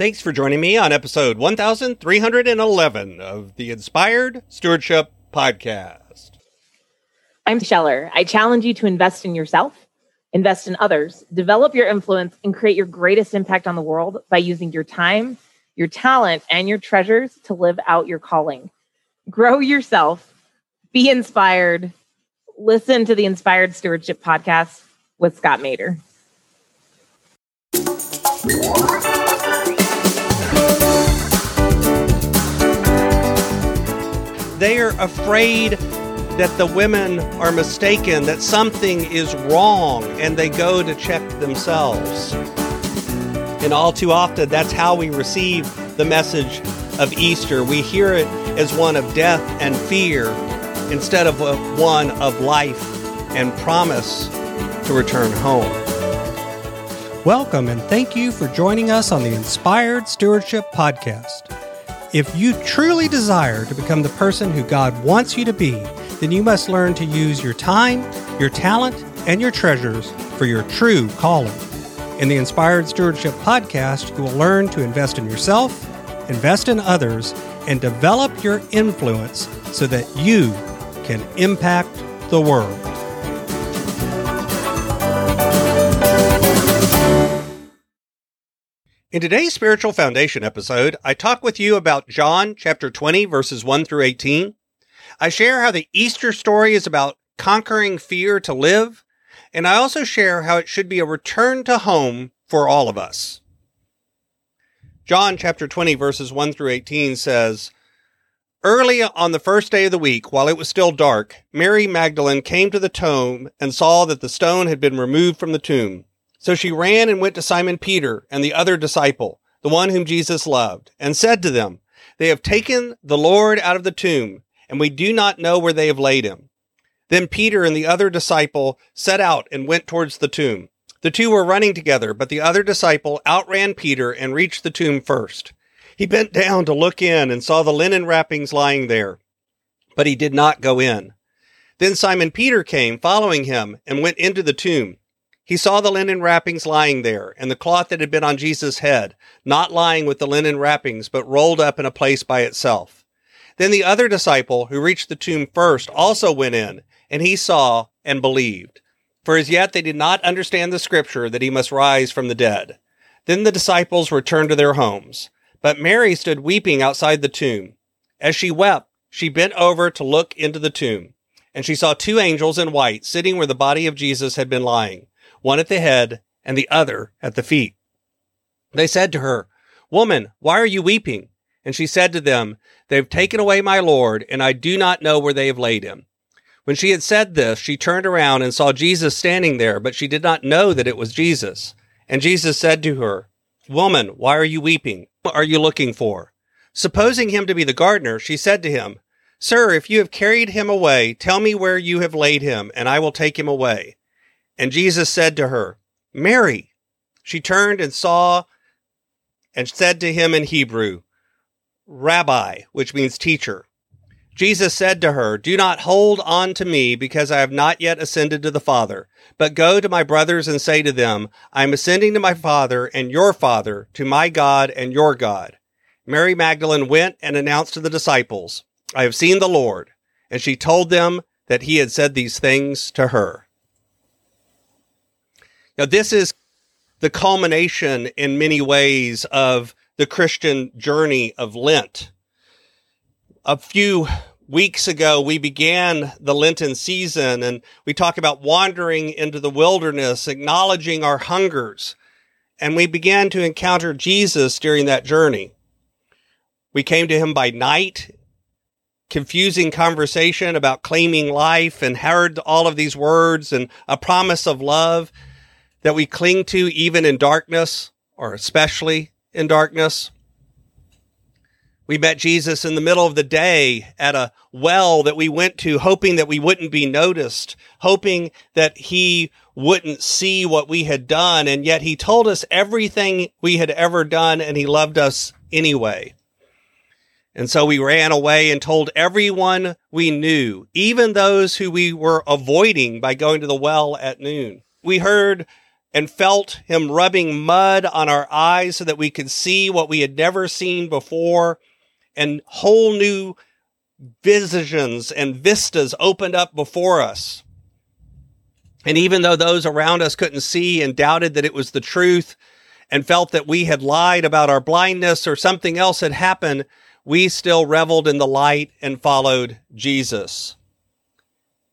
Thanks for joining me on episode 1311 of the Inspired Stewardship Podcast. I'm Scheller. I challenge you to invest in yourself, invest in others, develop your influence, and create your greatest impact on the world by using your time, your talent, and your treasures to live out your calling. Grow yourself, be inspired, listen to the Inspired Stewardship Podcast with Scott Maderer. They are afraid that the women are mistaken, that something is wrong, and they go to check themselves. And all too often, that's how we receive the message of Easter. We hear it as one of death and fear instead of one of life and promise to return home. Welcome and thank you for joining us on the Inspired Stewardship Podcast. If you truly desire to become the person who God wants you to be, then you must learn to use your time, your talent, and your treasures for your true calling. In the Inspired Stewardship Podcast, you will learn to invest in yourself, invest in others, and develop your influence so that you can impact the world. In today's Spiritual Foundation episode, I talk with you about John chapter 20, verses 1 through 18. I share how the Easter story is about conquering fear to live, and I also share how it should be a return to home for all of us. John chapter 20, verses 1 through 18 says, Early on the first day of the week, while it was still dark, Mary Magdalene came to the tomb and saw that the stone had been removed from the tomb. So she ran and went to Simon Peter and the other disciple, the one whom Jesus loved, and said to them, They have taken the Lord out of the tomb, and we do not know where they have laid him. Then Peter and the other disciple set out and went towards the tomb. The two were running together, but the other disciple outran Peter and reached the tomb first. He bent down to look in and saw the linen wrappings lying there, but he did not go in. Then Simon Peter came, following him, and went into the tomb. He saw the linen wrappings lying there, and the cloth that had been on Jesus' head, not lying with the linen wrappings, but rolled up in a place by itself. Then the other disciple, who reached the tomb first, also went in, and he saw and believed. For as yet they did not understand the scripture that he must rise from the dead. Then the disciples returned to their homes. But Mary stood weeping outside the tomb. As she wept, she bent over to look into the tomb, and she saw two angels in white sitting where the body of Jesus had been lying one at the head and the other at the feet. They said to her, Woman, why are you weeping? And she said to them, They've taken away my Lord, and I do not know where they have laid him. When she had said this, she turned around and saw Jesus standing there, but she did not know that it was Jesus. And Jesus said to her, Woman, why are you weeping? What are you looking for? Supposing him to be the gardener, she said to him, Sir, if you have carried him away, tell me where you have laid him, and I will take him away. And Jesus said to her, Mary. She turned and saw and said to him in Hebrew, Rabbi, which means teacher. Jesus said to her, Do not hold on to me because I have not yet ascended to the Father, but go to my brothers and say to them, I am ascending to my Father and your Father, to my God and your God. Mary Magdalene went and announced to the disciples, I have seen the Lord. And she told them that he had said these things to her. Now, this is the culmination in many ways of the Christian journey of Lent. A few weeks ago, we began the Lenten season and we talk about wandering into the wilderness, acknowledging our hungers. And we began to encounter Jesus during that journey. We came to him by night, confusing conversation about claiming life and heard all of these words and a promise of love that we cling to even in darkness or especially in darkness. We met Jesus in the middle of the day at a well that we went to, hoping that we wouldn't be noticed, hoping that he wouldn't see what we had done. And yet he told us everything we had ever done and he loved us anyway. And so we ran away and told everyone we knew, even those who we were avoiding by going to the well at noon. We heard and felt him rubbing mud on our eyes so that we could see what we had never seen before and whole new visions and vistas opened up before us. And even though those around us couldn't see and doubted that it was the truth and felt that we had lied about our blindness or something else had happened, we still reveled in the light and followed Jesus.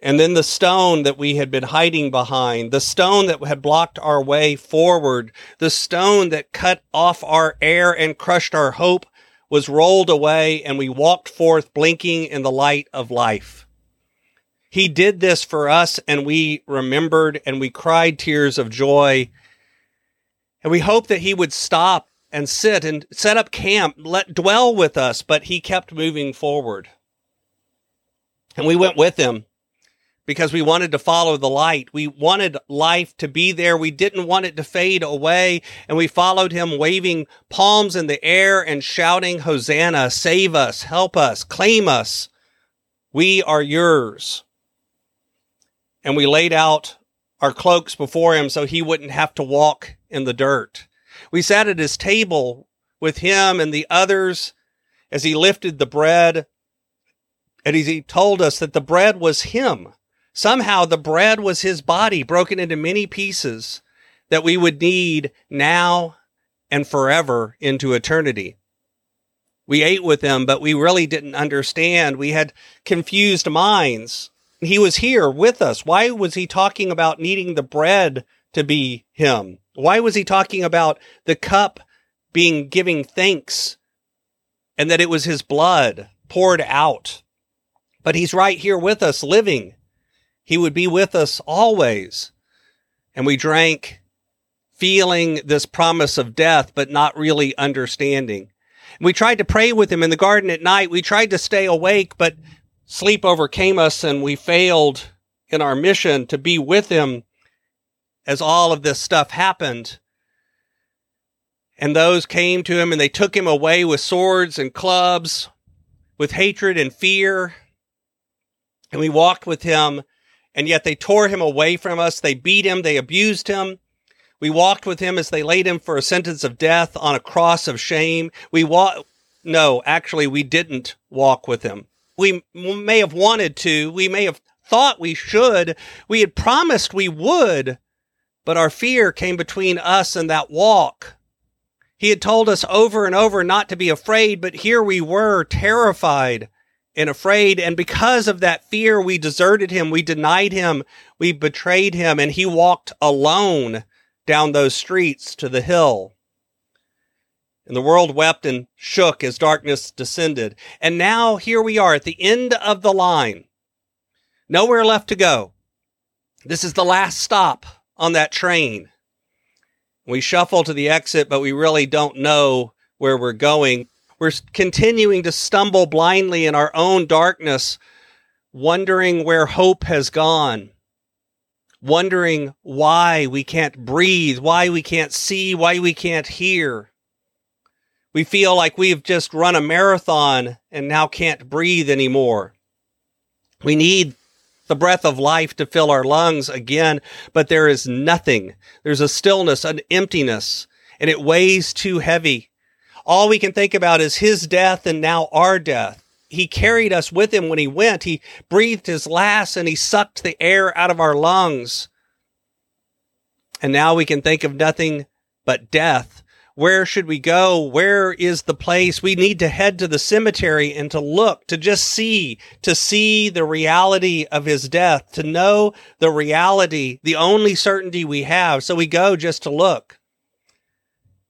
And then the stone that we had been hiding behind, the stone that had blocked our way forward, the stone that cut off our air and crushed our hope was rolled away and we walked forth blinking in the light of life. He did this for us and we remembered and we cried tears of joy. And we hoped that he would stop and sit and set up camp, let dwell with us, but he kept moving forward. And we went with him because we wanted to follow the light. We wanted life to be there. We didn't want it to fade away. And we followed him waving palms in the air and shouting, Hosanna, save us, help us, claim us. We are yours. And we laid out our cloaks before him so he wouldn't have to walk in the dirt. We sat at his table with him and the others as he lifted the bread and as he told us that the bread was him Somehow the bread was his body broken into many pieces that we would need now and forever into eternity. We ate with him, but we really didn't understand. We had confused minds. He was here with us. Why was he talking about needing the bread to be him? Why was he talking about the cup being giving thanks and that it was his blood poured out? But he's right here with us living he would be with us always. And we drank feeling this promise of death, but not really understanding. We tried to pray with him in the garden at night. We tried to stay awake, but sleep overcame us and we failed in our mission to be with him as all of this stuff happened. And those came to him and they took him away with swords and clubs, with hatred and fear. And we walked with him and yet they tore him away from us. They beat him. They abused him. We walked with him as they laid him for a sentence of death on a cross of shame. We walk, no, actually, we didn't walk with him. We may have wanted to. We may have thought we should. We had promised we would, but our fear came between us and that walk. He had told us over and over not to be afraid, but here we were terrified and afraid. And because of that fear, we deserted him. We denied him. We betrayed him and he walked alone down those streets to the hill. And the world wept and shook as darkness descended. And now here we are at the end of the line. Nowhere left to go. This is the last stop on that train. We shuffle to the exit, but we really don't know where we're going. We're continuing to stumble blindly in our own darkness, wondering where hope has gone, wondering why we can't breathe, why we can't see, why we can't hear. We feel like we've just run a marathon and now can't breathe anymore. We need the breath of life to fill our lungs again, but there is nothing. There's a stillness, an emptiness, and it weighs too heavy. All we can think about is his death and now our death. He carried us with him when he went. He breathed his last and he sucked the air out of our lungs. And now we can think of nothing but death. Where should we go? Where is the place? We need to head to the cemetery and to look, to just see, to see the reality of his death, to know the reality, the only certainty we have. So we go just to look.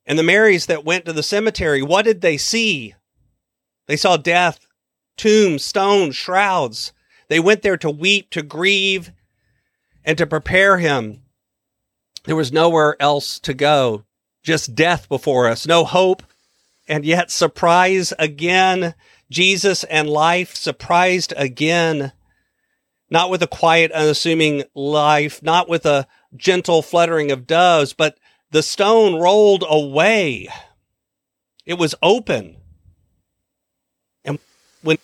And the Marys that went to the cemetery, what did they see? They saw death, tombs, stones, shrouds. They went there to weep, to grieve, and to prepare him. There was nowhere else to go, just death before us, no hope, and yet surprise again. Jesus and life surprised again, not with a quiet, unassuming life, not with a gentle fluttering of doves, but the stone rolled away. It was open. And when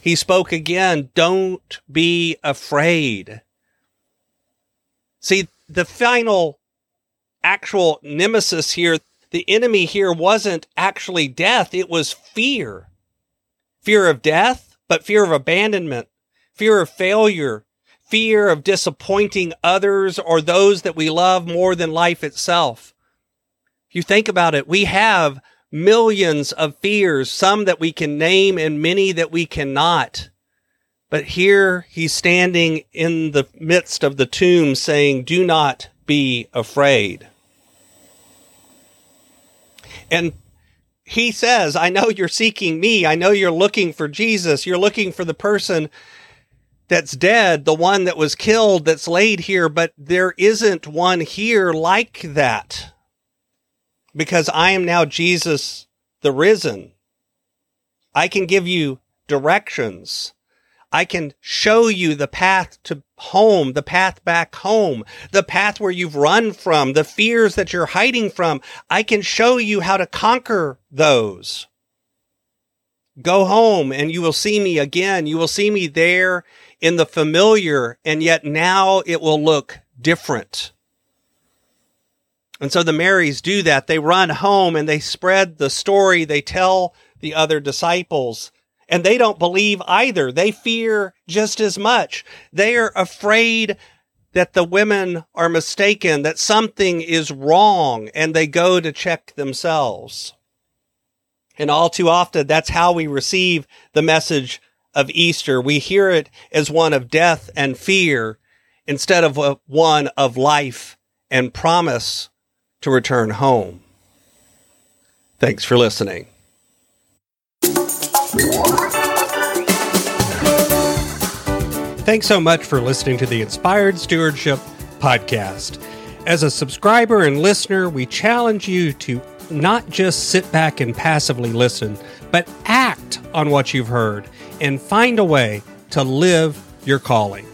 he spoke again, don't be afraid. See, the final actual nemesis here. The enemy here wasn't actually death, it was fear. Fear of death, but fear of abandonment, fear of failure, fear of disappointing others or those that we love more than life itself. If you think about it, we have millions of fears, some that we can name and many that we cannot. But here he's standing in the midst of the tomb saying, Do not be afraid. And he says, I know you're seeking me. I know you're looking for Jesus. You're looking for the person that's dead, the one that was killed, that's laid here, but there isn't one here like that. Because I am now Jesus the risen. I can give you directions. I can show you the path to home, the path back home, the path where you've run from, the fears that you're hiding from. I can show you how to conquer those. Go home and you will see me again. You will see me there in the familiar, and yet now it will look different. And so the Marys do that. They run home and they spread the story. They tell the other disciples and they don't believe either. They fear just as much. They are afraid that the women are mistaken, that something is wrong, and they go to check themselves. And all too often, that's how we receive the message of Easter. We hear it as one of death and fear instead of one of life and promise to return home. Thanks for listening. Thanks so much for listening to the Inspired Stewardship Podcast. As a subscriber and listener, we challenge you to not just sit back and passively listen, but act on what you've heard and find a way to live your calling.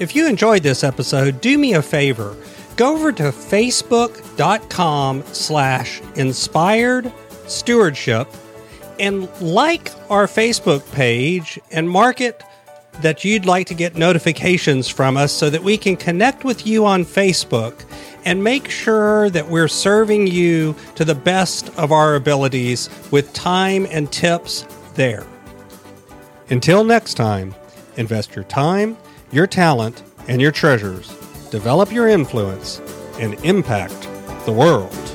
If you enjoyed this episode, do me a favor. Go over to facebook.com slash inspired stewardship and like our Facebook page and mark it that you'd like to get notifications from us so that we can connect with you on Facebook and make sure that we're serving you to the best of our abilities with time and tips there. Until next time, invest your time, your talent, and your treasures, develop your influence, and impact the world.